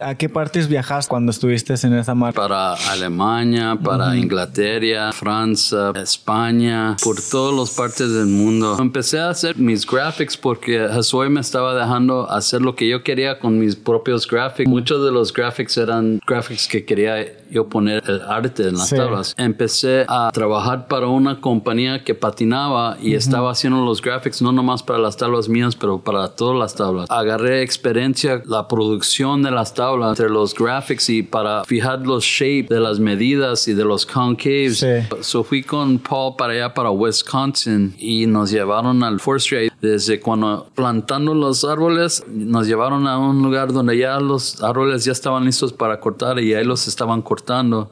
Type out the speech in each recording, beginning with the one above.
¿A qué partes viajaste cuando estuviste en esa marca? Para Alemania, para Inglaterra, Francia, España, por todas las partes del mundo. Empecé a hacer mis graphics porque Josué me estaba dejando hacer lo que yo quería con mis propios graphics. Muchos de los graphics eran graphics que quería yo poner el arte en las Sí. tablas. Empecé a trabajar para una compañía que patinaba y estaba haciendo los graphics no nomás para las tablas mías, pero para todas las tablas. Agarré experiencia, la producción de las tablas, entre los graphics y para fijar los shapes de las medidas y de los concaves. Sí. So fui con Paul para allá, para Wisconsin, y nos llevaron al forestry. Desde cuando plantando los árboles, nos llevaron a un lugar donde ya los árboles ya estaban listos para cortar y ahí los estaban cortando.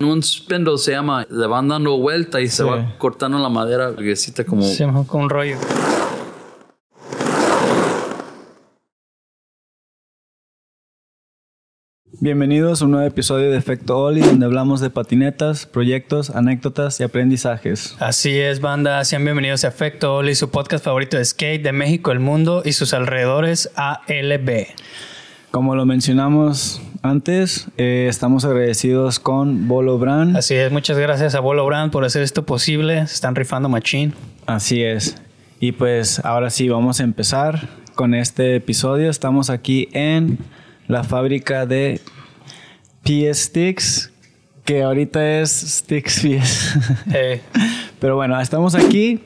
Un spindle se llama, le van dando vuelta y se Sí. va cortando la madera, gruesita como... Se llama con un rollo. Bienvenidos a un nuevo episodio de Efecto Oli, donde hablamos de patinetas, proyectos, anécdotas y aprendizajes. Así es, banda. Sean bienvenidos a Efecto Oli, su podcast favorito de skate de México, el mundo y sus alrededores, ALB. Como lo mencionamos antes, eh, estamos agradecidos con Bolo Brand. Así es, muchas gracias a Bolo Brand por hacer esto posible. Se están rifando machín. Así es. Y pues ahora sí, vamos a empezar con este episodio. Estamos aquí en la fábrica de PS Sticks, que ahorita es Sticks PS. Eh, Pero bueno, estamos aquí.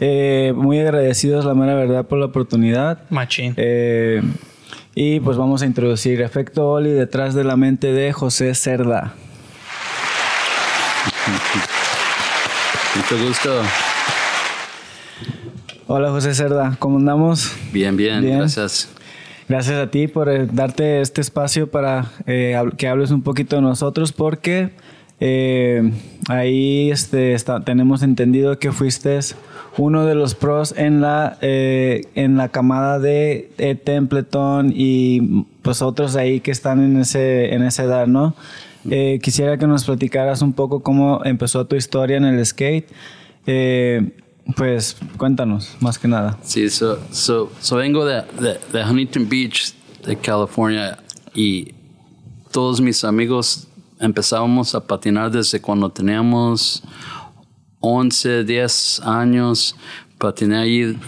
eh, muy agradecidos, la mera verdad, por la oportunidad. machín. Eh, y pues vamos a introducir Efecto Oli detrás de la mente de José Cerda. Mucho gusto. Hola José Cerda, ¿cómo andamos? Bien, bien, Bien. gracias. Gracias a ti por eh, darte este espacio para eh, que hables un poquito de nosotros porque eh, ahí este, está- tenemos entendido que fuiste uno de los pros en la, eh, en la camada de, Templeton y pues otros ahí que están en, ese, en esa edad, ¿no? Eh, quisiera que nos platicaras un poco cómo empezó tu historia en el skate. Eh, pues cuéntanos, más que nada. Sí, so, so, so vengo de, de, de Huntington Beach, de California, y todos mis amigos empezábamos a patinar desde cuando teníamos 11, 10 años. Patiné allí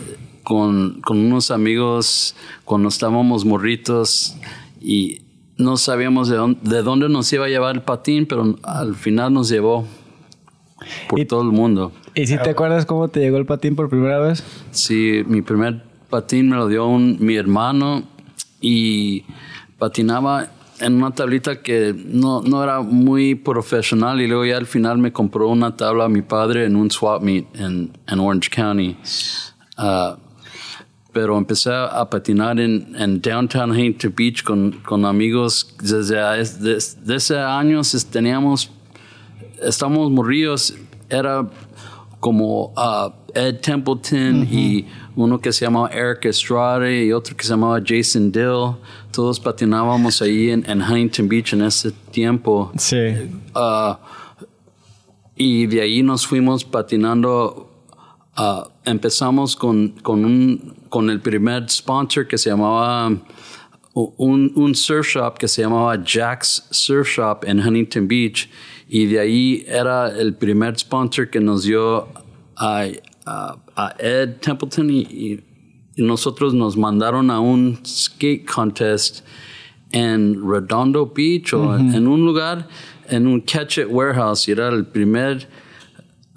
con, con unos amigos cuando estábamos morritos y no sabíamos de dónde, de dónde nos iba a llevar el patín, pero al final nos llevó por Y- todo el mundo. ¿Y si te acuerdas cómo te llegó el patín por primera vez? Sí, mi primer patín me lo dio un- mi hermano y patinaba en una tablita que no, no era muy profesional y luego ya al final me compró una tabla mi padre en un swap meet en, en Orange County. Ah, pero empecé a patinar en, en Downtown Huntington Beach con, con amigos. Desde, a- desde ese año teníamos estamos morridos, era como ah, Ed Templeton y uno que se llamaba Eric Estrada y otro que se llamaba Jason Dill. Todos patinábamos ahí en, en Huntington Beach en ese tiempo. Sí. Ah, y de ahí nos fuimos patinando. ah, empezamos con, con, un, con el primer sponsor que se llamaba un, un surf shop que se llamaba Jack's Surf Shop en Huntington Beach. Y de ahí era el primer sponsor que nos dio a, a- a Ed Templeton y, nosotros nos mandaron a un skate contest en Redondo Beach o en un lugar, en un Catch It Warehouse. Y era el primer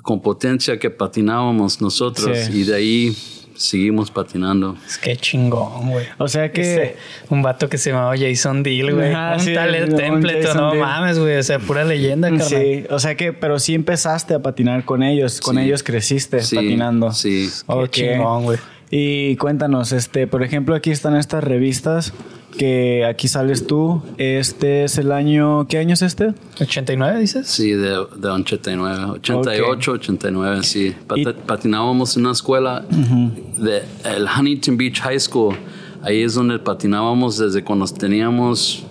competencia que patinábamos nosotros. Sí. Y de ahí seguimos patinando. Es que chingón, güey. O sea que... Ese- un vato que se llamaba Jason Deal, güey. Ajá, un sí, tal un Templeton, no Deal. mames, güey. O sea, pura leyenda, carnal. Sí, o sea que, pero sí empezaste a patinar con ellos, con Sí. ellos creciste Sí, patinando. sí. Qué Ok. chingón, güey. Y cuéntanos, este, por ejemplo, aquí están estas revistas que aquí sales tú. Este es el año, ¿qué año es este? ¿89 dices? Sí, de, de 89, 88, 89, sí. Pat- patinábamos en una escuela de el Huntington Beach High School. Ahí es donde patinábamos desde cuando teníamos...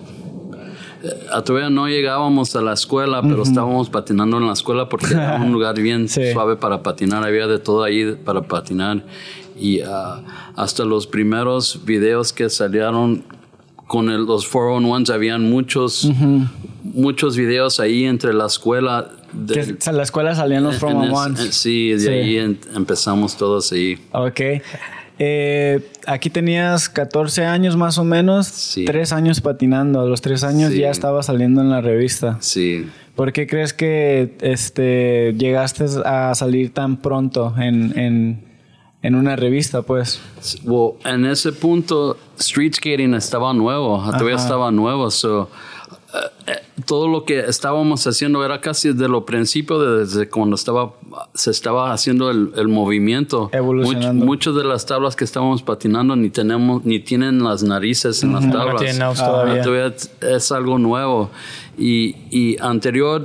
eh, a todavía no llegábamos a la escuela, pero estábamos patinando en la escuela porque era un lugar bien Sí. suave para patinar. Había de todo ahí para patinar. Y ah, hasta los primeros videos que salieron con el- los 401s habían muchos, muchos videos ahí entre la escuela. de- Que en la escuela salían los en from es- ones. en- sí, de Sí. ahí en- empezamos todos ahí. Ok. Eh, aquí tenías 14 años más o menos, Sí. tres años patinando. A los tres años Sí. ya estaba saliendo en la revista. Sí. ¿Por qué crees que este, llegaste a salir tan pronto en, en, en una revista, pues? Well, en ese punto, street skating estaba nuevo, todavía Ajá. estaba nuevo. So, eh, eh, todo lo que estábamos haciendo era casi de lo principio, desde cuando estaba, se estaba haciendo el, el movimiento. Evolucionando. Much- muchas de las tablas que estábamos patinando ni tenemos, ni tienen las narices en las No tablas. tienen nose Ah, todavía. todavía es algo nuevo. Y, y anterior,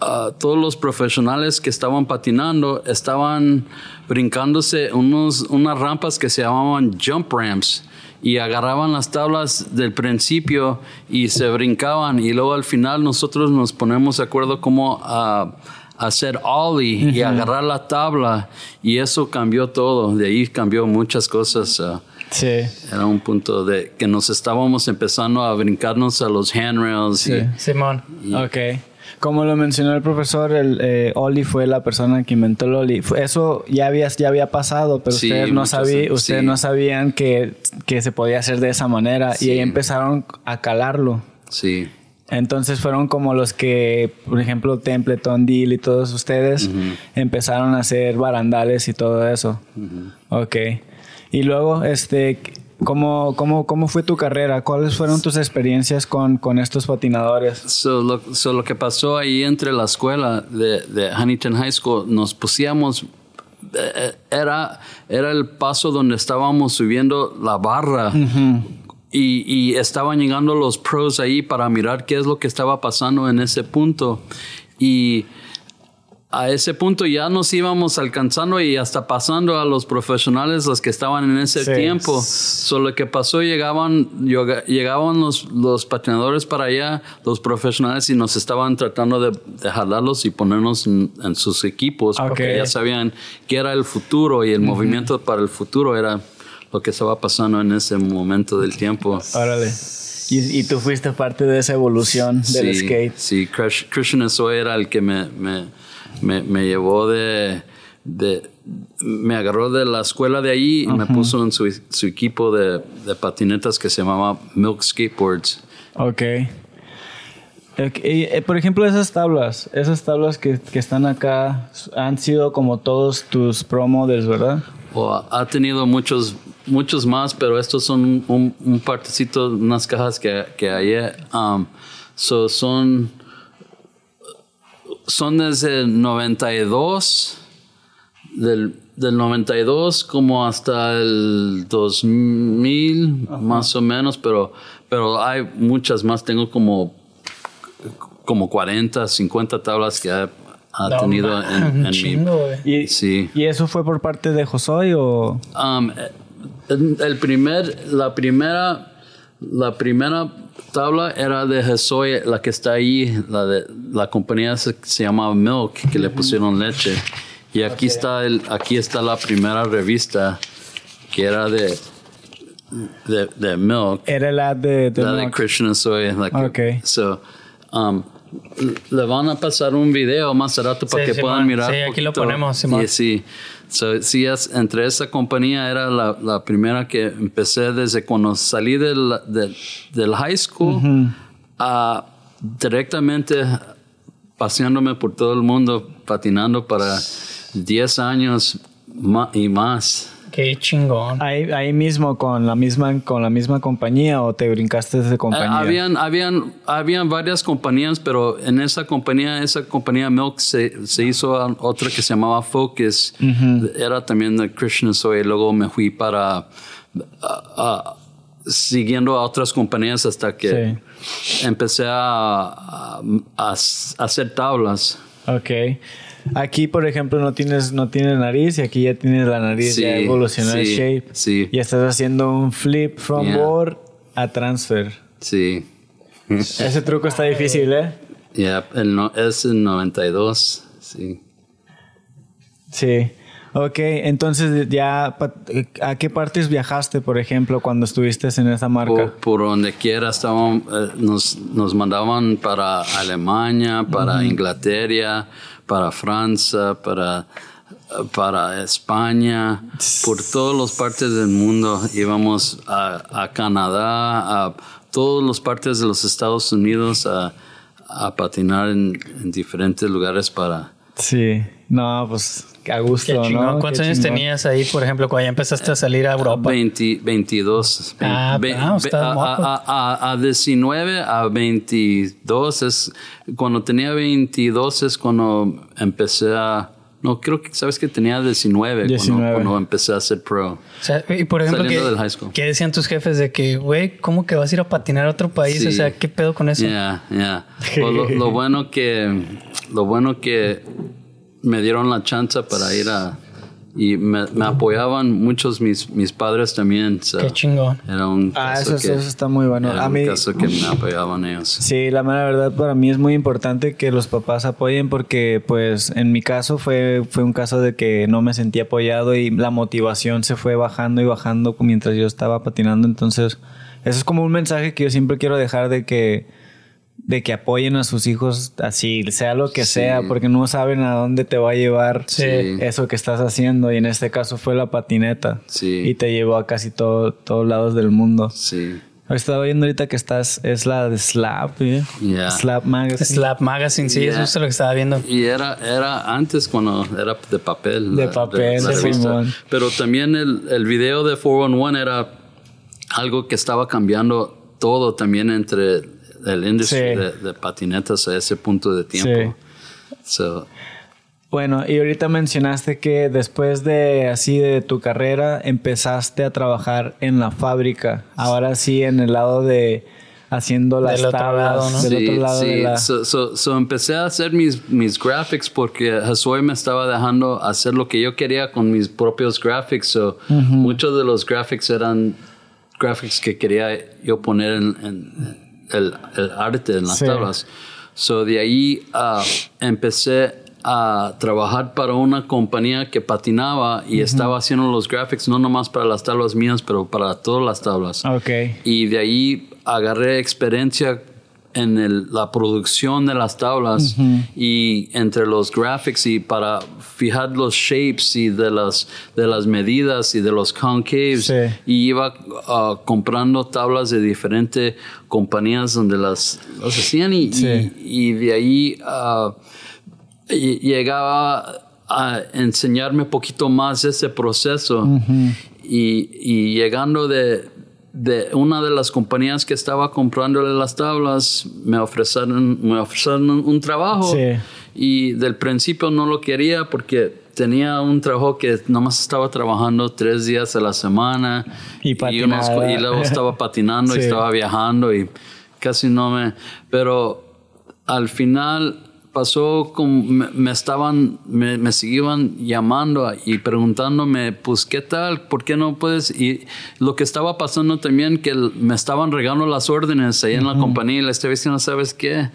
ah, todos los profesionales que estaban patinando estaban brincándose unos, unas rampas que se llamaban jump ramps y agarraban las tablas del principio y se brincaban y luego al final nosotros nos ponemos de acuerdo cómo ah, hacer ollie y agarrar la tabla y eso cambió todo, de ahí cambió muchas cosas. ah. Sí. era un punto de que nos estábamos empezando a brincarnos a los handrails. y- Sí. Simón. Ok. Como lo mencionó el profesor, el eh, Oli fue la persona que inventó el Oli. Eso ya había, ya había pasado, pero Sí, ustedes, no, sabí- ustedes sí. no sabían que, que se podía hacer de esa manera y ahí empezaron a calarlo. sí. Entonces fueron como los que, por ejemplo, Templeton, Deal y todos ustedes empezaron a hacer barandales y todo eso. Ok. Y luego, este, ¿cómo, cómo, ¿cómo fue tu carrera? ¿Cuáles fueron tus experiencias con, con estos patinadores? So, lo, so, lo que pasó ahí entre la escuela de, de Huntington High School, nos pusimos, eh, era, era el paso donde estábamos subiendo la barra y, y estaban llegando los pros ahí para mirar qué es lo que estaba pasando en ese punto. Y a ese punto ya nos íbamos alcanzando y hasta pasando a los profesionales los que estaban en ese Sí. tiempo. Solo que pasó, llegaban, llegaban los, los patinadores para allá, los profesionales, y nos estaban tratando de, de jalarlos y ponernos en, en sus equipos, porque Ok. ya sabían que era el futuro y el movimiento para el futuro era lo que estaba pasando en ese momento del tiempo. Órale. Y, y tú fuiste parte de esa evolución del Sí, skate. Sí, Christian Esoy era el que me, me, me, me llevó de, de... Me agarró de la escuela de ahí y me puso en su, su equipo de, de patinetas que se llamaba Milk Skateboards. Ok. Eh, por ejemplo, esas tablas, esas tablas que, que están acá han sido como todos tus pro models, ¿verdad? O ha- tenido muchos, muchos más, pero estos son un, un partecito, unas cajas que, que hay. Um, so son, son desde el 92, del, del 92 como hasta el 2000, más o menos, pero, pero hay muchas más. Tengo como, como 40, 50 tablas que ha, ha No, tenido man, en, en mi... Y, Sí. ¿Y eso fue por parte de Josoy o...? Um, el el primer, la primera, la primera tabla era de Jesoy, la que está ahí, la de la compañía se, se llama Milk, que le pusieron leche. Y aquí está el, aquí está la primera revista que era de de, de Milk, Era el ad de... de la de Milk. Christian Soy. La que- Ok. So, um, le van a pasar un video más rato para Sí, que puedan mirar. Sí, aquí lo ponemos. Y sí, so, sí es, entre esa compañía era la, la primera que empecé desde cuando salí del, del, del high school a directamente paseándome por todo el mundo, patinando para 10 años y más. Qué chingón. Ahí, ahí mismo con la misma con la misma compañía o te brincaste de Eh, compañía. habían, habían, habían varias compañías, pero en esa compañía, esa compañía Milk se, se hizo otra que se llamaba Focus. Era también de Christian Soy. Luego me fui para siguiendo a otras compañías hasta que empecé a, a- a hacer tablas. Ok. Aquí, por ejemplo, no tienes, no tienes nariz y aquí ya tienes la nariz, Sí, ya evolucionó el shape. sí. Y estás haciendo un flip from Yeah. board a transfer. Sí. Ese truco está difícil, ¿eh? Ya, el no, es el 92. Sí. Sí. Ok, entonces ya, ¿a qué partes viajaste, por ejemplo, cuando estuviste en esa marca? Por, por donde quiera estaban, eh, nos, nos mandaban para Alemania, para Inglaterra, para Francia, para, para España, por todas las partes del mundo. Íbamos a, Canadá, a todas las partes de los Estados Unidos a, a patinar en, en diferentes lugares para... Sí, no, pues a gusto, Qué chingón. ¿no? ¿Cuántos Qué años chingón. tenías ahí, por ejemplo, cuando ya empezaste a salir a Europa? 20, 22. Ah, Ve- ah, ve- está a, guapo. a- a- a 19 a 22 es cuando tenía 22 es cuando empecé a no creo que sabes que tenía 19, cuando- 19. Cuando, empecé a ser pro. O sea, y por ejemplo, Saliendo ¿qué, del high school. qué decían tus jefes de que, güey, ¿cómo que vas a ir a patinar a otro país? Sí. O sea, ¿qué pedo con eso? Yeah, yeah. O lo, lo bueno que lo bueno que me dieron la chance para ir a y me, me apoyaban muchos mis mis padres también. so Qué chingón. Era un Ah, caso eso, que- eso está muy bueno. Era A un mí, caso que me apoyaban ellos. Sí, la mera verdad para mí es muy importante que los papás apoyen porque pues en mi caso fue, fue un caso de que no me sentí apoyado y la motivación se fue bajando y bajando mientras yo estaba patinando. Entonces, eso es como un mensaje que yo siempre quiero dejar de que de que apoyen a sus hijos así, sea lo que Sí. sea, porque no saben a dónde te va a llevar Sí. eso que estás haciendo. Y en este caso fue la patineta. Sí. Y te llevó a casi todo, todos lados del mundo. Sí. Estaba viendo ahorita que estás, es la de Slap, ¿eh? Yeah. Slap Magazine. Slap Magazine, sí, Yeah. eso es lo que estaba viendo. Y era, era antes cuando era de papel. De la- papel, revista. Simón. Pero también el, el video de 411 era algo que estaba cambiando todo también entre el industria Sí. de, de patinetas a ese punto de tiempo. So, Bueno, y ahorita mencionaste que después de así de tu carrera empezaste a trabajar en la fábrica. Ahora sí en el lado de haciendo las Del otro tablas lado, ¿no? del sí, otro lado sí. de la So, so- so empecé a hacer mis, mis graphics porque Josué me estaba dejando hacer lo que yo quería con mis propios graphics. So, Muchos de los graphics eran graphics que quería yo poner en, en el, el arte en las Sí. tablas. So, de ahí ah, empecé a trabajar para una compañía que patinaba y estaba haciendo los graphics no nomás para las tablas mías, pero para todas las tablas. Ok. Y de ahí agarré experiencia en el- la producción de las tablas y entre los graphics y para fijar los shapes y de las, de las medidas y de los concaves. Sí. Y iba ah, comprando tablas de diferentes compañías donde las, las hacían y, Sí. y, y de ahí ah, y- llegaba a enseñarme un poquito más ese proceso y llegando de, de una de las compañías que estaba comprándole las tablas me ofrecieron, me ofrecieron un, trabajo Sí. y del principio no lo quería porque tenía un trabajo que nomás estaba trabajando tres días a la semana Y unos- y luego estaba patinando y estaba viajando y casi no me pero al final pasó como me, estaban me, me seguían llamando y preguntándome pues qué tal por qué no puedes y lo que estaba pasando también que me estaban regando las órdenes ahí en la compañía y le estaba diciendo sabes qué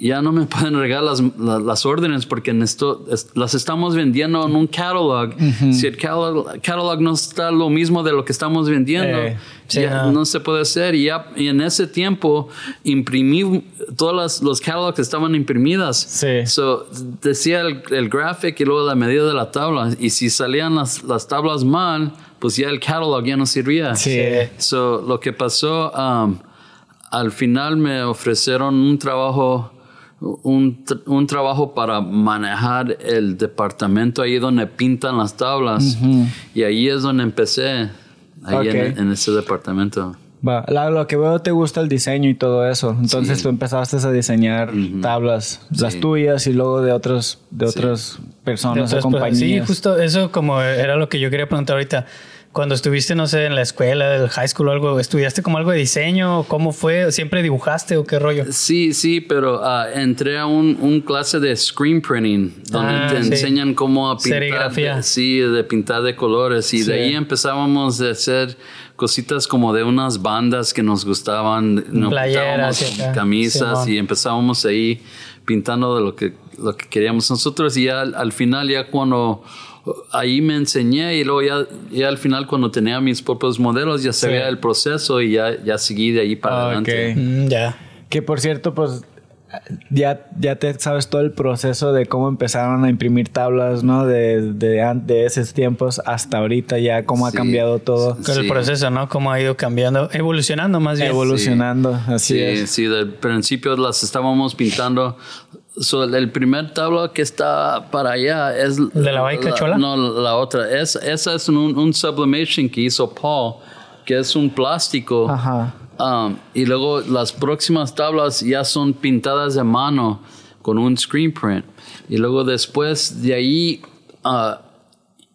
ya no me pueden regalar las, la- las órdenes porque en esto, es- las estamos vendiendo en un catalog. Si el catalog, catalog no está lo mismo de lo que estamos vendiendo, Eh, sí, ya no. no. se puede hacer. Y, ya, y en ese tiempo imprimí todas las, los catalogs estaban imprimidas. Sí. So, decía el, el graphic y luego la medida de la tabla. Y si salían las, las tablas mal, pues ya el catalog ya no servía. Sí. So, lo que pasó, um, al final me ofrecieron un trabajo, un, un trabajo para manejar el departamento ahí donde pintan las tablas. Y ahí es donde empecé, ahí en- ese departamento. Va, la- lo que veo te gusta el diseño y todo eso. Entonces Sí. tú empezaste a diseñar tablas, las Sí. tuyas y luego de otros, de otras De personas o otras personas. Sí, compañías. justo eso como era lo que yo quería preguntar ahorita. Cuando estuviste, no sé, en la escuela, el high school o algo, ¿estudiaste como algo de diseño? ¿Cómo fue? ¿Siempre dibujaste o qué rollo? Sí, sí, pero ah, entré a un, un clase de screen printing donde Ah, te sí. enseñan cómo a pintar. Serigrafía. de- sí, de pintar de colores. Y Sí. de ahí empezábamos a hacer cositas como de unas bandas que nos gustaban, nos Playeras, pintábamos camisas y empezábamos ahí pintando de lo que, lo que queríamos nosotros y ya al, al final ya cuando ahí me enseñé y luego ya, ya al final cuando tenía mis propios modelos ya sabía el proceso y ya, ya seguí de ahí para adelante. ok. Mm, ya. Que por cierto, pues ya, ya te sabes todo el proceso de cómo empezaron a imprimir tablas, ¿no? De, de, de esos tiempos hasta ahorita, ya cómo ha Sí. cambiado todo, Con el Sí. proceso, ¿no? Cómo ha ido cambiando, evolucionando más bien. evolucionando. Así Sí, es. sí, del principio las estábamos pintando. So, el primer tabla que está para allá es... ¿El de la Baica Chola? No, la otra. Es, esa es un, un sublimation que hizo Paul, que es un plástico. Ajá. Um, y luego las próximas tablas ya son pintadas de mano con un screen print. Y luego después de ahí ah,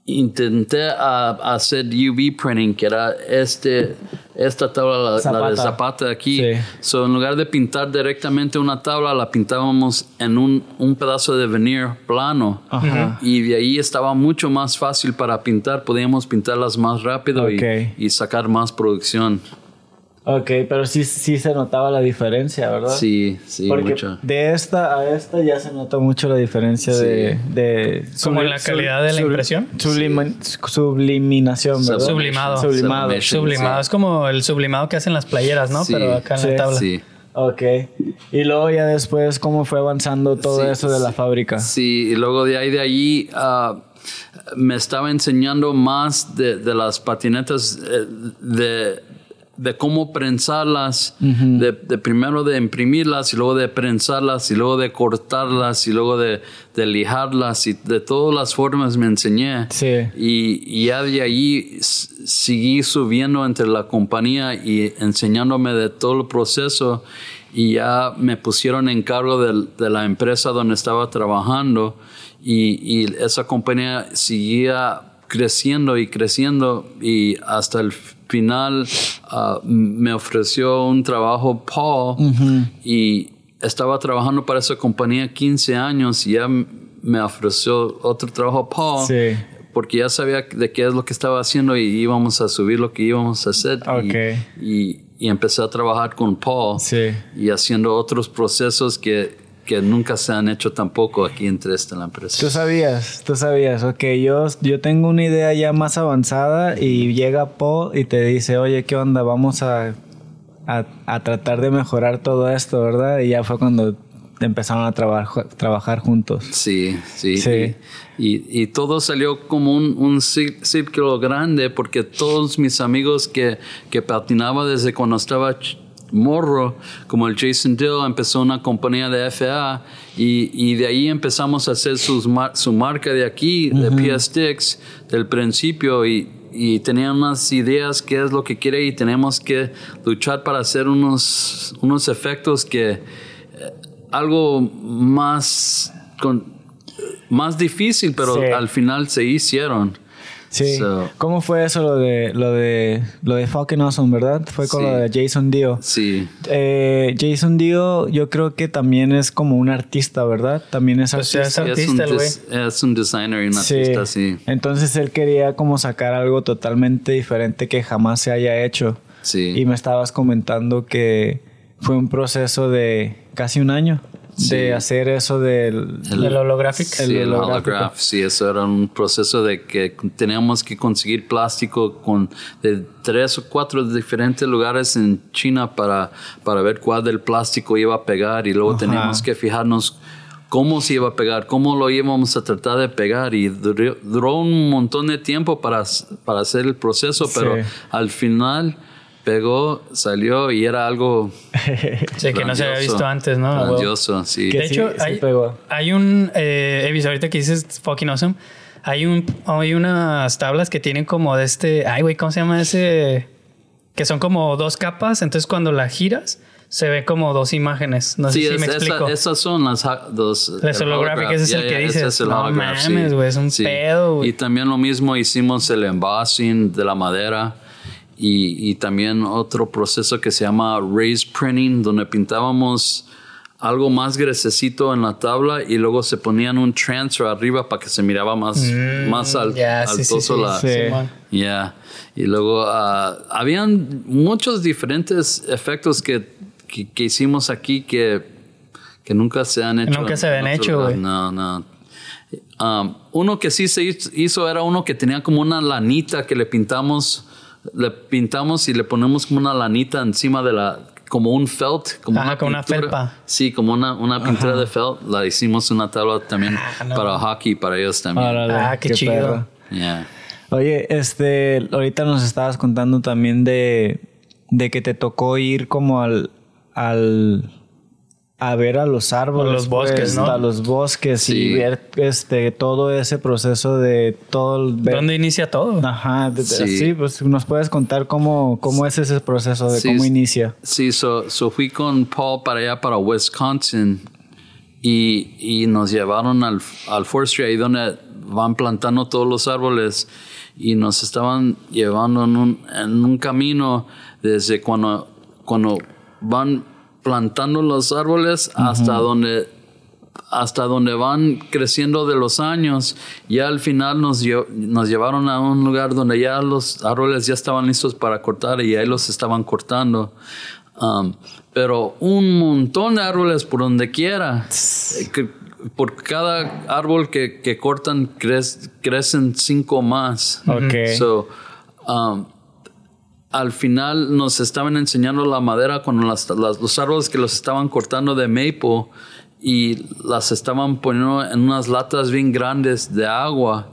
intenté ah, hacer UV printing, que era este, esta tabla, la, la Zapata. de Zapata aquí. Sí. So, en lugar de pintar directamente una tabla, la pintábamos en un, un pedazo de veneer plano. Ajá. Y de ahí estaba mucho más fácil para pintar. Podíamos pintarlas más rápido y- y sacar más producción. Ok, pero sí, sí se notaba la diferencia, ¿verdad? Sí, sí, Porque mucho. de esta a esta ya se nota mucho la diferencia Sí. de, de... ¿Como en la calidad de la impresión? sublima- subliminación, ¿verdad? Sublimado. Sublimado. Sublimado. Sí. Es como el sublimado que hacen las playeras, ¿no? Sí, Pero acá en sí, la tabla. Sí. Ok. Y luego ya después, ¿cómo fue avanzando todo Sí, eso de la sí. fábrica? Sí, y luego de ahí de allí ah, me estaba enseñando más de, de las patinetas, eh, de, de cómo prensarlas, de, de primero de imprimirlas y luego de prensarlas y luego de cortarlas y luego de, de lijarlas y de todas las formas me enseñé. Sí. Y, y ya de s- seguí subiendo entre la compañía y enseñándome de todo el proceso y ya me pusieron en cargo del- de, la empresa donde estaba trabajando y, y esa compañía seguía creciendo y creciendo y hasta el final ah, me ofreció un trabajo Paul y estaba trabajando para esa compañía 15 años y ya me ofreció otro trabajo Paul Sí. porque ya sabía de qué es lo que estaba haciendo y íbamos a subir lo que íbamos a hacer. Y- Ok. Y, y empecé a trabajar con Paul Sí. y haciendo otros procesos que, que nunca se han hecho tampoco aquí entre esta la empresa. Tú sabías, tú sabías, ok, yo, yo tengo una idea ya más avanzada y llega Paul y te dice, oye, ¿qué onda? Vamos a, a, a tratar de mejorar todo esto, ¿verdad? Y ya fue cuando empezaron a trabajar trabajar juntos. Sí, sí. Sí. Y, y- y todo salió como un, un círculo grande porque todos mis amigos que, que patinaba desde cuando estaba ch- morro, como el Jason Dill, empezó una compañía de FA y, y de ahí empezamos a hacer sus mar- su marca de aquí, de PS del principio y, y tenían unas ideas qué es lo que quiere y tenemos que luchar para hacer unos, unos efectos que algo más con más difícil, pero Sí. al final se hicieron. Sí. So- ¿Cómo fue eso lo de lo de lo de Falcon Awesome, verdad? Fue con Sí. lo de Jason Dio. Sí, Eh, Jason Dio, yo creo que también es como un artista, ¿verdad? También es Pues artista. es es un, artista el güey. es un designer y un artista, sí. Entonces él quería como sacar algo totalmente diferente que jamás se haya hecho. Sí. Y me estabas comentando que fue un proceso de casi un año Sí. de hacer eso del... El- holográfico. Sí, El holograph, sí, eso era un proceso de que teníamos que conseguir plástico con de tres o cuatro diferentes lugares en China para, para ver cuál del plástico iba a pegar y luego Ajá. teníamos que fijarnos cómo se iba a pegar, cómo lo íbamos a tratar de pegar y duró, duró un montón de tiempo para, para hacer el proceso, pero Sí. al final pegó, salió y era algo Sí, que no se había visto antes, ¿no? Grandioso, sí. Que De sí, hecho, sí hay, pegó. hay un. Eh, he visto ahorita que dices fucking awesome. Hay, un, hay unas tablas que tienen como de este. Ay, güey, ¿cómo se llama ese? Que son como dos capas. Entonces, cuando la giras, se ve como dos imágenes. No Sí, sé si es- me esa- explico. esas son las dos. Las el holographic, ese es el Ya, que ya, dices. ese es el No mames, güey, es un pedo, güey. Y también lo mismo hicimos el embossing de la madera y, y también otro proceso que se llama raised printing, donde pintábamos algo más gresecito en la tabla y luego se ponían un transfer arriba para que se miraba más, más al, Mm, ya, sí, sí, sí. la, Sí. Simón. Yeah. Y luego ah, habían muchos diferentes efectos que, que, que hicimos aquí que, que nunca se han hecho. Nunca se habían hecho, güey. No, no. Um, uno que sí se hizo- hizo era uno que tenía como una lanita que le pintamos, le pintamos y le ponemos como una lanita encima de la, como un felt, como Ajá, como una pintura. felpa. Sí, como una, una pintura de felt. La hicimos una tabla también Ah, no. para hockey, para ellos también. Órale, Ah, qué chido. Yeah. Oye, este, ahorita nos estabas contando también de, de que te tocó ir como al, al, a ver a los árboles. A los bosques, pues, ¿no? A los bosques y ver, este, todo ese proceso de todo el... ver- ¿Dónde inicia todo? Ajá, de- de- Sí. sí. pues nos puedes contar cómo, cómo es ese proceso, de Sí, cómo inicia. Sí, so, so fui con Paul para allá, para Wisconsin, y, y nos llevaron al, al forestry, ahí donde van plantando todos los árboles, y nos estaban llevando en un, en un camino desde cuando, cuando van plantando los árboles hasta donde hasta donde van creciendo de los años, ya al final nos, lle- nos llevaron a un lugar donde ya los árboles ya estaban listos para cortar y ahí los estaban cortando. Um, pero un montón de árboles por donde quiera. Eh, que- por cada árbol que, que cortan crec- crecen cinco más. Ok. So, um, al final nos estaban enseñando la madera con las, las- los árboles que los estaban cortando de maple y las estaban poniendo en unas latas bien grandes de agua.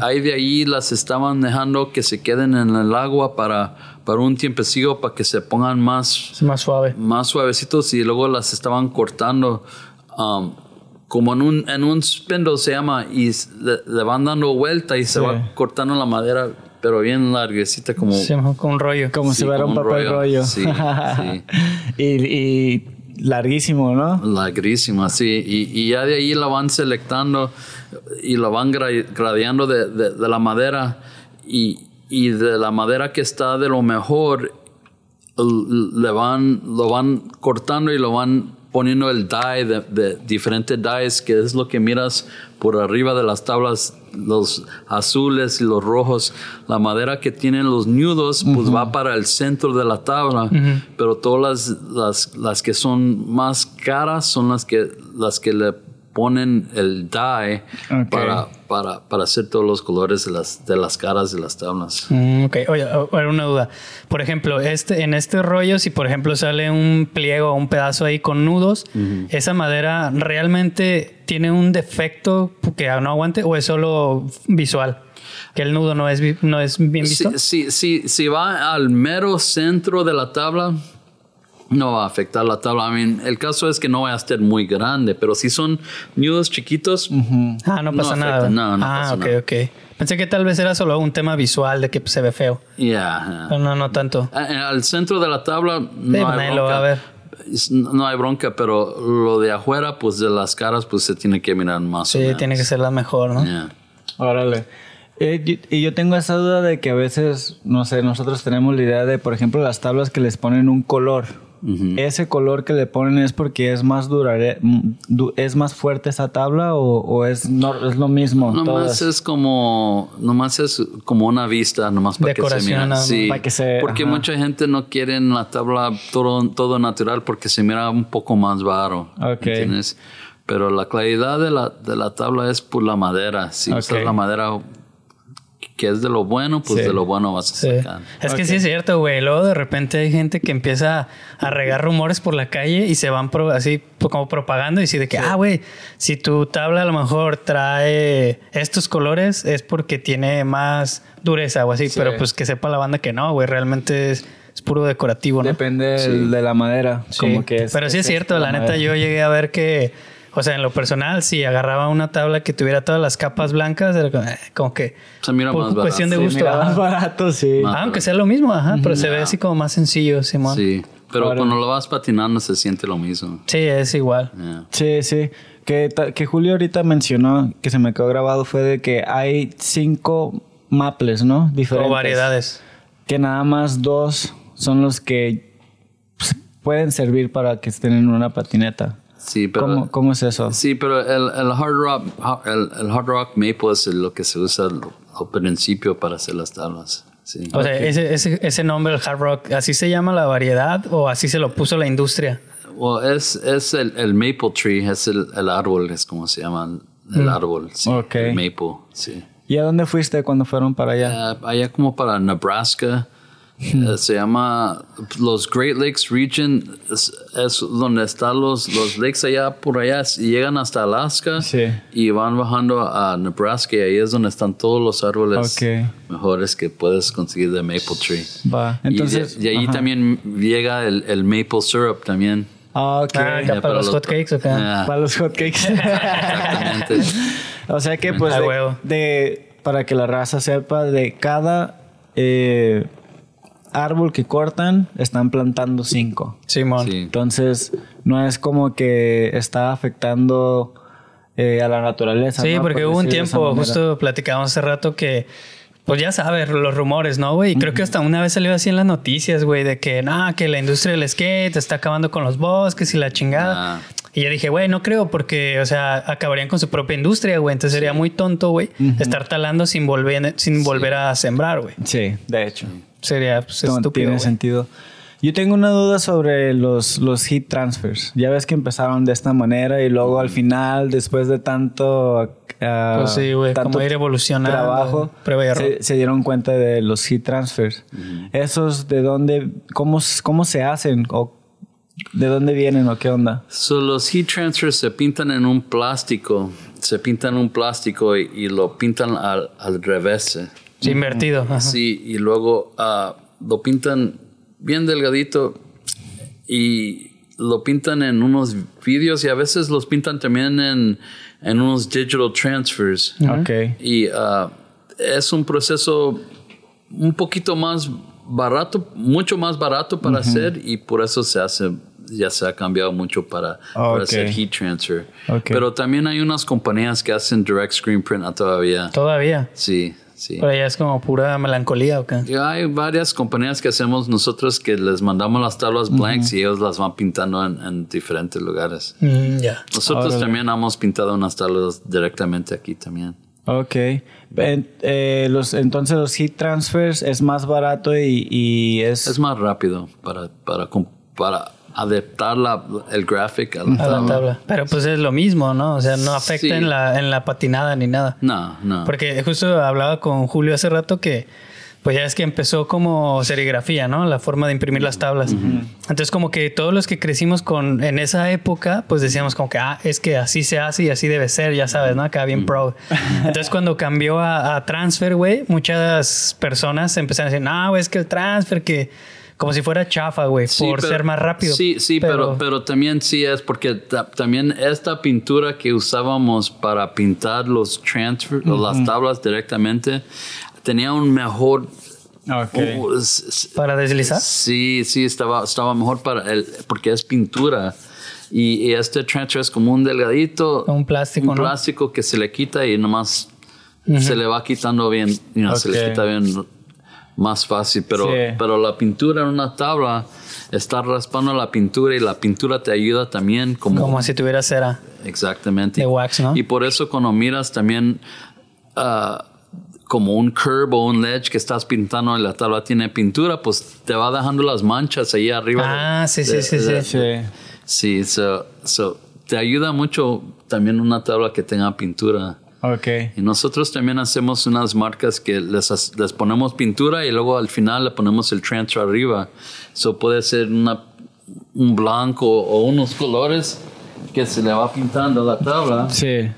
Ahí de ahí las estaban dejando que se queden en el agua para, para un tiempecillo para que se pongan más más suave. más suavecitos y luego las estaban cortando um, como en un, en un spindle se llama y le, le van dando vuelta y se Sí. va cortando la madera pero bien larguecita como Sí, con un rollo. Como Sí, si fuera un papel rollo. rollo. Sí, sí. y, y larguísimo, ¿no? larguísima sí y, y ya de ahí la van selectando y la van gra- gradeando de, de- de la madera y, y de la madera que está de lo mejor le van lo van cortando y lo van poniendo el dye de, de diferentes dyes que es lo que miras por arriba de las tablas los azules y los rojos la madera que tienen los nudos pues va para el centro de la tabla pero todas las, las, las que son más caras son las que las que le ponen el dye Ok. para, para, para hacer todos los colores de las, de las caras de las tablas Mm, ok, oye, una duda. Por ejemplo, este, en este rollo, si por ejemplo sale un pliego o un pedazo ahí con nudos, ¿esa madera realmente tiene un defecto que no aguante o es solo visual? Que el nudo no es, no es bien visto. Si, si, si, si va al mero centro de la tabla, no va a afectar la tabla. I mean, el caso es que no va a estar muy grande, pero si son nudos chiquitos, Ah, no pasa No nada. no, no ah, pasa ok, nada. ok. Pensé que tal vez era solo un tema visual de que pues, se ve feo. yeah. Pero no, no tanto. A- Al centro de la tabla no pues hay nadie lo bronca. va a ver. No hay bronca, pero lo de afuera, pues de las caras, pues se tiene que mirar más. o Sí, menos. tiene que ser la mejor, ¿no? Yeah. Órale. Eh, y yo tengo esa duda de que a veces, no sé, nosotros tenemos la idea de, por ejemplo, las tablas que les ponen un color. ¿Ese color que le ponen es porque es más durare- du- es más fuerte esa tabla o, o es, no, es lo mismo? Nomás todas? es como, nomás es como una vista, nomás para que se mire. Sí, Para que se- porque ajá. mucha gente no quiere en la tabla todo, todo natural porque se mira un poco más varo. Ok. ¿entiendes? Pero la claridad de la, de la tabla es por la madera. Si Ok. usas la madera que es de lo bueno, pues Sí. de lo bueno vas a Sí. sacar. Es que sí es cierto, güey. Luego de repente hay gente que empieza a regar rumores por la calle y se van pro- así po- como propagando y así de que, ah, güey, si tu tabla a lo mejor trae estos colores es porque tiene más dureza o así, pero pues que sepa la banda que no, güey, realmente es, es puro decorativo, ¿no? Depende de la madera. Sí. Como que es- Pero sí es cierto, de la, neta, madera. yo llegué a ver que, o sea, en lo personal, si agarraba una tabla que tuviera todas las capas blancas, era como, eh, que Se mira por más barato. cuestión de Sí, gusto. mira, ajá. más barato, sí. Más- Ah, aunque sea lo mismo, ajá, pero se ve así como más sencillo, Simón. Sí, Sí. Pero Ahora- cuando lo vas patinando se siente lo mismo. es igual. Yeah. Sí, sí. Que, que Julio ahorita mencionó, que se me quedó grabado, fue de que hay cinco maples, ¿no? Diferentes. O variedades. Que nada más dos son los que pues, pueden servir para que estén en una patineta. Sí, pero ¿Cómo, cómo es eso? sí, pero el, el hard rock el, el hard rock maple es lo que se usa al, al principio para hacer las tablas. Sí. O sea, ese, ese, ese nombre, el hard rock, ¿así se llama la variedad o así se lo puso la industria? Well, es, es el, el maple tree, es el, el árbol, es como se llama el árbol. Sí, Ok. El maple, sí. ¿Y a dónde fuiste cuando fueron para allá? Eh, allá como para Nebraska. Eh, se llama los Great Lakes Region, es, es donde están los, los lakes allá por allá, y llegan hasta Alaska Sí. y van bajando a Nebraska y ahí es donde están todos los árboles mejores que puedes conseguir de Maple Tree. Va. Y Entonces. de- y, ahí ajá. también llega el, el maple syrup también. Ah, ok. Ah, acá para los hotcakes, ¿o qué? Ah, Para los hotcakes. exactamente. o sea que, pues, Ah, de- para que la raza sepa, de cada eh, árbol que cortan, están plantando cinco. Simón. Sí. Entonces, no es como que está afectando eh, a la naturaleza. Sí, ¿no? porque Por hubo un tiempo, justo platicábamos hace rato que, pues ya sabes, los rumores, ¿no, güey? Y creo que hasta una vez salió así en las noticias, güey, de que, no, que la industria del skate está acabando con los bosques y la chingada. Ah. Y yo dije, güey, no creo porque, o sea, acabarían con su propia industria, güey. Entonces sería muy tonto, güey, estar talando sin volver, sin volver a sembrar, güey. Sí, de hecho. Sería pues, No estúpido. tiene güey. sentido. Yo tengo una duda sobre los, los heat transfers. Ya ves que empezaron de esta manera y luego al final, después de tanto, ah, Pues sí, güey, tanto como ir evolucionando, trabajo, prueba y error. se, se dieron cuenta de los heat transfers. Esos de dónde, cómo, cómo se hacen o de dónde vienen o qué onda. So, los heat transfers se pintan en un plástico, se pintan en un plástico y, y lo pintan al, al revés. Sí, invertido. ajá. Sí, y luego ah, lo pintan bien delgadito y lo pintan en unos vídeos y a veces los pintan también en, en unos digital transfers. Ok. Y ah, es un proceso un poquito más barato, mucho más barato para hacer y por eso se hace, ya se ha cambiado mucho para, hacer heat transfer. Ok. Pero también hay unas compañías que hacen direct screen print ah, todavía. Todavía. Sí, sí. Pero ya es como pura melancolía, ¿o qué? Y hay varias compañías que hacemos nosotros que les mandamos las tablas blanks y ellos las van pintando en, en diferentes lugares. Mm, ya. Nosotros Órale. también hemos pintado unas tablas directamente aquí también. Ok. En- eh, los, entonces los heat transfers es más barato y, y es... Es más rápido para, para, para adaptar la, el graphic a la A la tabla. tabla. Pero pues es lo mismo, ¿no? O sea, no afecta Sí. en, la, en la patinada ni nada. No, no. Porque justo hablaba con Julio hace rato que, pues ya es que empezó como serigrafía, ¿no? La forma de imprimir las tablas. Entonces como que todos los que crecimos con en esa época, pues decíamos como que, ah, es que así se hace y así debe ser, ya sabes, ¿no? Acá bien pro. Entonces cuando cambió a, a transfer, güey, muchas personas empezaron a decir, no, es que el transfer que... Como si fuera chafa, güey, Sí, por pero- ser más rápido. Sí, sí, pero, pero también sí es porque ta- también esta pintura que usábamos para pintar los transfer, o las tablas directamente, tenía un mejor... Ok. uh, ¿Para deslizar? Sí, sí, estaba, estaba mejor para el, porque es pintura. Y, y este transfer es como un delgadito. Un plástico, Un ¿no? plástico que se le quita y nomás se le va quitando bien, you know, se le quita bien más fácil. Pero, Sí. pero la pintura en una tabla, está raspando la pintura y la pintura te ayuda también como... Como si tuviera cera. Exactamente. De wax, ¿no? Y por eso cuando miras también ah, como un curve o un ledge que estás pintando y la tabla tiene pintura, pues te va dejando las manchas ahí arriba. Ah, sí, sí, De- sí, de- sí. Sí. Sí, so, so, te ayuda mucho también una tabla que tenga pintura. Ok. Y nosotros también hacemos unas marcas que les, les ponemos pintura y luego al final le ponemos el transfer arriba. So puede ser una, un blanco o unos colores que se le va pintando a la tabla. Sí.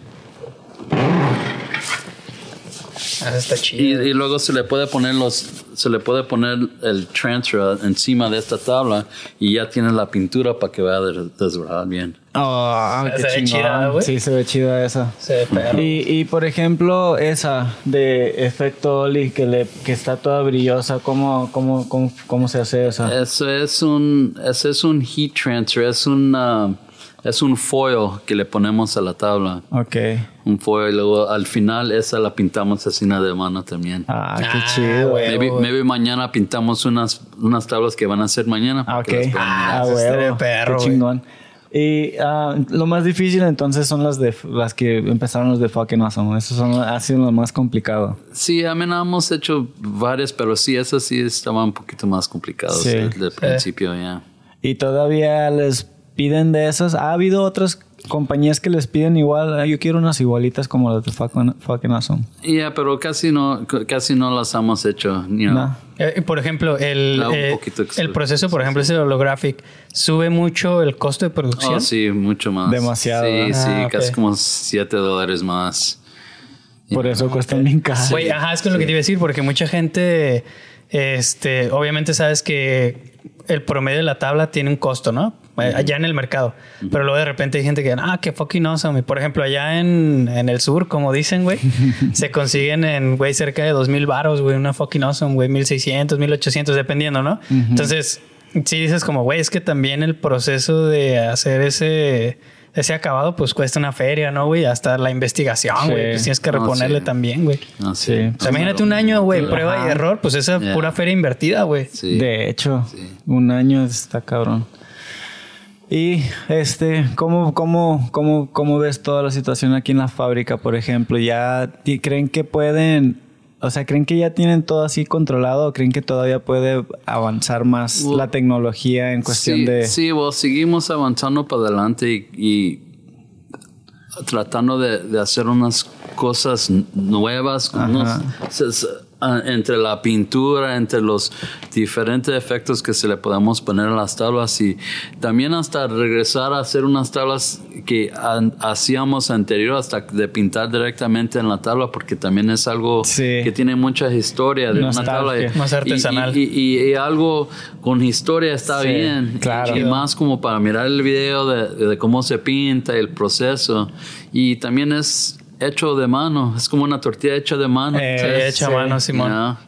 Ah, está Y, chido. y luego se le puede poner los, se le puede poner el transfer encima de esta tabla y ya tiene la pintura para que vaya a desbordar bien. Oh, Se qué ve chingón. chida, güey. Sí, se ve chida esa. Se ve perro. Y, y por ejemplo, esa de efecto Oli que, le, que está toda brillosa, ¿cómo, cómo, cómo, cómo se hace esa? Eso es un, ese es un heat transfer, es una, es un foil que le ponemos a la tabla. Ok. Un foil y luego al final esa la pintamos así de mano también. Ah, qué Ah, chido. güey. Maybe, güey. maybe mañana pintamos unas, unas tablas que van a ser mañana. Ah, ok. Ah, huevo. perro, Qué güey. Y ah, lo más difícil entonces son las de las que empezaron los de fucking awesome. Eso son, ha sido lo más complicado. Sí, a mí hemos hecho varias, pero sí, esas sí estaban un poquito más complicadas Sí. desde el principio, ya. Y todavía les piden de esas. Ha habido otras compañías que les piden igual. "Ah, Yo quiero unas igualitas como las de fucking, awesome. Ya, pero casi no, casi no las hemos hecho. you know. No. Eh, por ejemplo, el, eh, el proceso, por ejemplo, ese holographic, sube mucho el costo de producción. Oh, sí, mucho más. Demasiado, Sí, sí, Ah, casi como 7 dólares más. Por eso cuestan bien caras. Güey, ajá, es con lo que te iba a decir, porque mucha gente, este, obviamente sabes que el promedio de la tabla tiene un costo, ¿no? Eh, Allá en el mercado. Pero luego de repente hay gente que, ah, qué fucking awesome. Y por ejemplo, allá en, en el sur, como dicen, güey, se consiguen en, güey, cerca de 2000 baros, güey, una fucking awesome, güey, 1600, 1800, dependiendo, ¿no? Entonces, sí dices como, güey, es que también el proceso de hacer ese, ese acabado, pues cuesta una feria, ¿no, güey? Hasta la investigación, Sí. güey, pues tienes que No, reponerle sí. también, güey. Sí. O sea, imagínate un año, güey, prueba y error, pues esa Yeah. pura feria invertida, güey. Sí. De hecho, un año está cabrón. Y este, ¿cómo, cómo, cómo, cómo ves toda la situación aquí en la fábrica, por ejemplo? ¿Ya creen que pueden, o sea, creen que ya tienen todo así controlado o creen que todavía puede avanzar más Well, la tecnología en cuestión sí, de... Sí, bueno, seguimos avanzando para adelante y, y tratando de, de hacer unas cosas nuevas unos- entre la pintura, entre los diferentes efectos que se le podemos poner a las tablas y también hasta regresar a hacer unas tablas que an- hacíamos anterior hasta de pintar directamente en la tabla porque también es algo Sí. que tiene mucha historia de una Nostalgia. tabla y- Más y- artesanal. y- y- y algo con historia está Sí, bien. claro. Y más como para mirar el video de, de cómo se pinta, el proceso. Y también es hecho de mano. Es como una tortilla hecha de mano. Eh, Sí, hecha a sí. mano, Simón. Ya.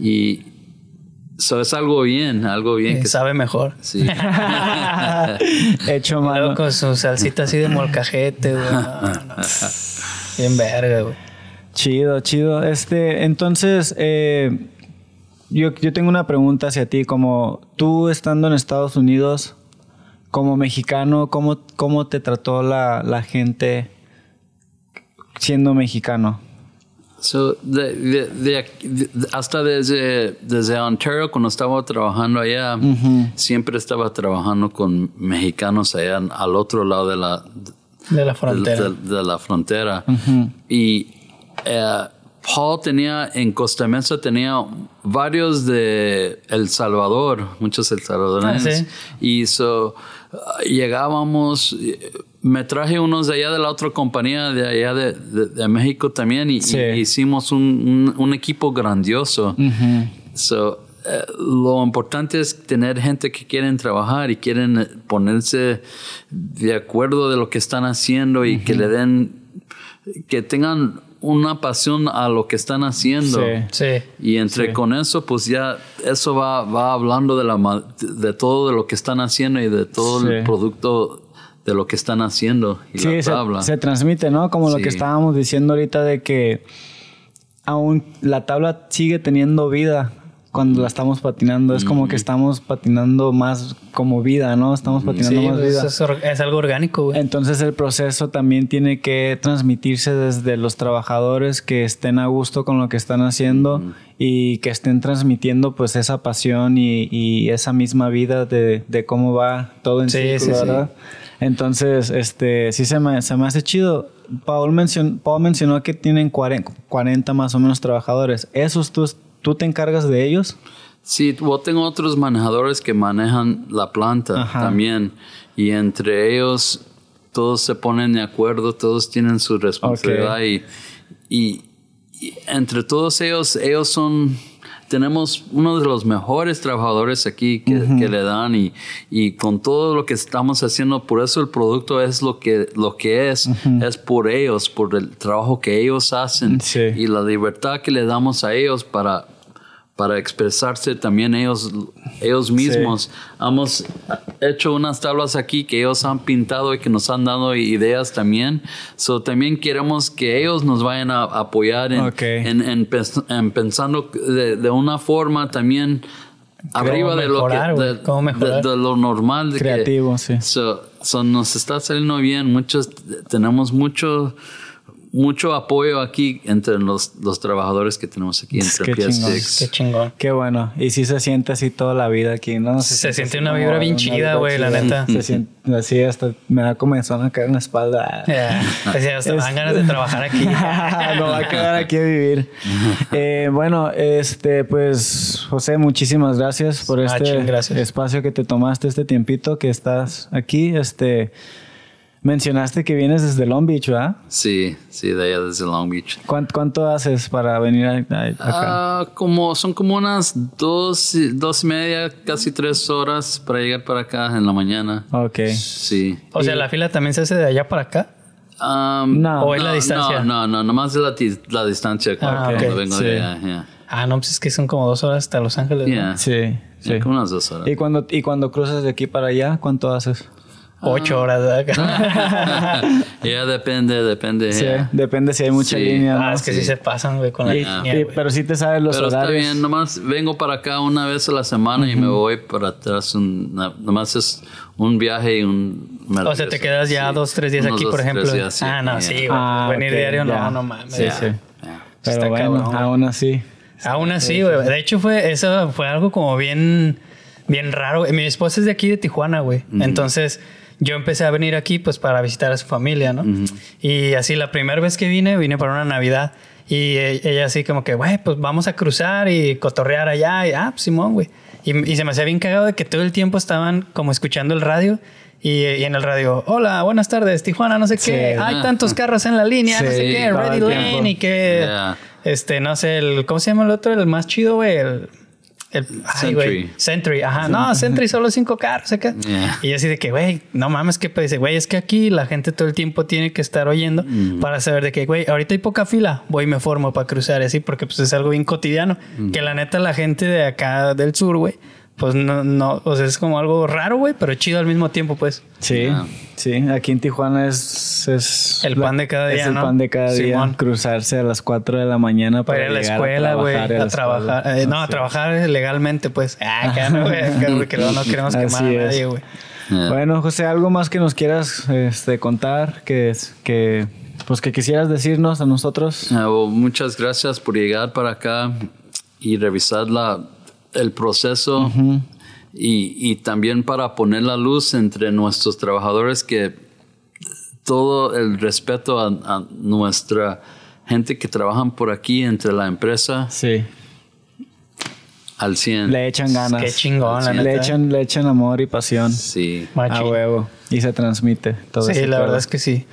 Y eso es algo bien, algo bien. Eh, que sabe mejor. Sí. Hecho Luego mano. con su salsita así de molcajete, güey. No, no. Bien verga, güey. Chido, chido. Este, entonces, eh, yo, yo tengo una pregunta hacia ti. Como tú estando en Estados Unidos, como mexicano, ¿cómo, cómo te trató la, la gente siendo mexicano? So, de- de- de aquí- de- hasta desde, desde Ontario, cuando estaba trabajando allá, siempre estaba trabajando con mexicanos allá al otro lado de la, De la frontera. de- de la frontera. Y eh, Paul tenía, en Costa Mesa tenía varios de El Salvador, muchos El. Ah, sí. Y so, llegábamos, eh, me traje unos de allá de la otra compañía, de allá de, de- de México también, y, Sí. y hicimos un, un- un equipo grandioso. So, eh, lo importante es tener gente que quieren trabajar y quieren eh, ponerse de acuerdo de lo que están haciendo y que le den, que tengan una pasión a lo que están haciendo. Sí. Sí. Y entre con eso, pues ya eso va, va hablando de, la, de todo de lo que están haciendo y de todo el producto de lo que están haciendo y Sí, la se, tabla. se transmite, ¿no? Como lo que estábamos diciendo ahorita de que aún la tabla sigue teniendo vida cuando la estamos patinando. Es como que estamos patinando más como vida, ¿no? Estamos patinando Sí, más pues vida. es, es algo orgánico, güey. Entonces el proceso también tiene que transmitirse desde los trabajadores que estén a gusto con lo que están haciendo y que estén transmitiendo pues esa pasión y, y esa misma vida de, de cómo va todo en Sí, círculo, sí, sí. Entonces, este, sí se me, se me hace chido. Paul, mencion- Paul mencionó que tienen 40, 40 más o menos trabajadores. ¿Esos tú, tú te encargas de ellos? Sí, yo tengo otros manejadores que manejan la planta Ajá. también. Y entre ellos todos se ponen de acuerdo, todos tienen su responsabilidad. Y, y- y entre todos ellos, ellos son, tenemos uno de los mejores trabajadores aquí que, que le dan y, y con todo lo que estamos haciendo, por eso el producto es lo que, lo que es, es por ellos, por el trabajo que ellos hacen Sí. y la libertad que le damos a ellos para para expresarse también ellos, ellos mismos. Hemos hecho unas tablas aquí que ellos han pintado y que nos han dado ideas también. So, también queremos que ellos nos vayan a apoyar en, Ok. en, en en pensando de, de una forma también arriba de lo, que, mejorar, de, ¿Cómo mejorar? de- lo normal. De que- Creativo, sí. So, so nos está saliendo bien. Muchos, tenemos mucho, mucho apoyo aquí entre los, los trabajadores que tenemos aquí, Es entre que chingón. PS6. Qué chingón. Qué bueno. Y sí se siente así toda la vida aquí, ¿no? Se siente una vibra bien chida, güey, la neta. Se siente así hasta me da comezón a caer en la espalda. Ya, Decía, hasta me dan ganas de trabajar aquí. no va a quedar aquí a vivir. Eh, bueno, este, pues, José, muchísimas gracias por Ah, este ching, gracias. espacio que te tomaste, este tiempito que estás aquí. Este, mencionaste que vienes desde Long Beach, ¿verdad? Sí, sí, de allá desde Long Beach. ¿Cuánto, cuánto haces para venir a- a- acá? Ah, como, son como unas dos, y- dos y media, casi tres horas para llegar para acá en la mañana. ok. Sí. O sea, la fila también se hace de allá para acá. Um, No. ¿O es la distancia? No, no, no, nomás de la, la distancia Ah, cuando ok. vengo Sí. de allá. Yeah. Ah, no, pues es que son como dos horas hasta Los Ángeles. ¿no? Yeah. Sí, sí. Yeah, como unas dos horas. ¿Y cuando, y cuando cruzas de aquí para allá, ¿cuánto haces? Ocho horas de acá. Ya depende, depende. Sí, yeah. depende si hay mucha Sí. línea. ¿no? ah, es que sí. Sí. se pasan, güey, con la Y- línea, y- pero sí te sabes los Pero está horarios. bien, nomás vengo para acá una vez a la semana y me voy para atrás. Nomás es un viaje y un... me O sea, te quedas ya Sí. dos, tres días Unos aquí, dos, por ejemplo. días, sí. ah, no, Yeah. sí, güey. Ah, Venir ok, diario, no, no mames. Sí, sí. Yeah. Pero Está bueno, cabrón, aún así. Aún así, güey. De hecho, fue, eso fue algo como bien, bien raro. güey. Mi esposa es de aquí de Tijuana, güey. Entonces, yo empecé a venir aquí, pues, para visitar a su familia, ¿no? Y así, la primera vez que vine, vine para una Navidad. Y e- ella así como que, güey, pues vamos a cruzar y cotorrear allá. Y, ah, pues, Simón, güey. Y, y se me hacía bien cagado de que todo el tiempo estaban como escuchando el radio. Y, y en el radio, hola, buenas tardes, Tijuana, no sé qué. Hay tantos carros en la línea, no sé qué, Ready Lane y que... Yeah. Este, no sé, el, ¿cómo se llama el otro? El más chido, güey. El, el ay, Century. güey. Century, ajá. No, Century solo cinco carros acá. Yeah. Y así de que, güey, no mames, que pues, güey, es que aquí la gente todo el tiempo tiene que estar oyendo para saber de que, güey, ahorita hay poca fila, voy y me formo para cruzar y así, porque pues es algo bien cotidiano. Que la neta, la gente de acá del sur, güey, pues no, no, o sea, es como algo raro, güey, pero chido al mismo tiempo, pues. Sí, Yeah. sí. Aquí en Tijuana es... es El pan de cada día, Es el ¿no? pan de cada día. Simón. Cruzarse a las 4 de la mañana Para para, ir a la escuela, güey, trabajar a, trabajar. escuela. eh, no, a Así. trabajar legalmente, pues. Ah, acá no, güey, que no, no queremos Así quemar a nadie, güey. Yeah. Bueno, José, ¿algo más que nos quieras este, contar? Que, que, pues, que quisieras decirnos a nosotros. Ah, well, muchas gracias por llegar para acá y revisar la, el proceso y, y también para poner la luz entre nuestros trabajadores que todo el respeto a, a nuestra gente que trabajan por aquí entre la empresa Sí. al 100. Le echan ganas. Qué chingón, la Le echan, le echan amor y pasión. Sí. A huevo. Y se transmite todo Sí, la verdad es que sí.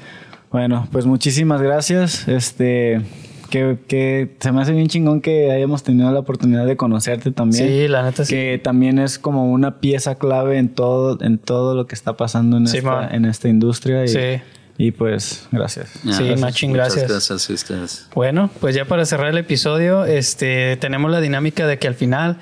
Bueno, pues muchísimas gracias. Este, que, que se me hace bien chingón que hayamos tenido la oportunidad de conocerte también. Sí, la neta sí. Que también es como una pieza clave en todo, en todo lo que está pasando en, Sí, esta, en esta industria. Y, Sí. y pues, gracias. Yeah. Sí, machín, Muchas gracias. gracias a ustedes. Bueno, pues ya para cerrar el episodio, este, tenemos la dinámica de que al final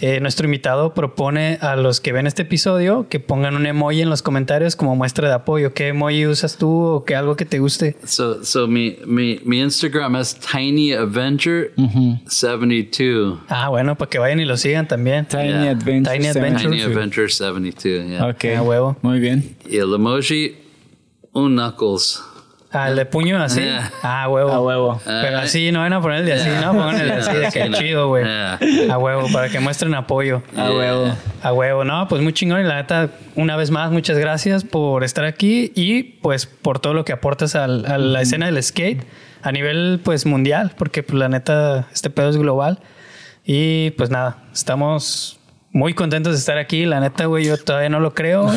eh, nuestro invitado propone a los que ven este episodio que pongan un emoji en los comentarios como muestra de apoyo. ¿Qué emoji usas tú o qué algo que te guste? So, so mi, mi, mi Instagram es TinyAvenger72. Ah, bueno, para que vayan y lo sigan también. Tiny Yeah. Adventures. Tiny Adventures. Tiny Adventure 72, yeah. Ok. Ah, huevo. Muy bien. Y el emoji, un knuckles. El de puño así. Yeah. Ah, huevo. A huevo. Pero así, no van a poner el de así, no, pongan el de así, de que chido, güey. Yeah. A huevo, para que muestren apoyo. A huevo. A huevo, no, pues muy chingón y la neta, una vez más, muchas gracias por estar aquí y pues por todo lo que aportas al- a la escena del skate a nivel pues mundial, porque pues la neta, este pedo es global. Y pues nada, estamos muy contentos de estar aquí, la neta, güey, yo todavía no lo creo.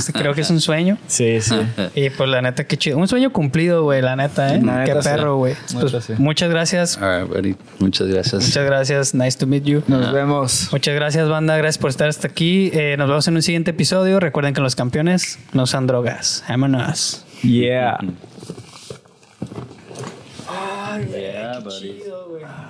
Este, creo que es un sueño. Sí, sí. Y pues la neta, qué chido. Un sueño cumplido, güey, la neta, ¿eh? La qué neta, perro, güey. Pues, sí. muchas gracias. All right, buddy. Muchas gracias. Muchas gracias. Nice to meet you. Nos vemos. Muchas gracias, banda. Gracias por estar hasta aquí. Eh, nos vemos en un siguiente episodio. Recuerden que los campeones no usan drogas. Vámonos. Yeah. Yeah, buddy. Ah.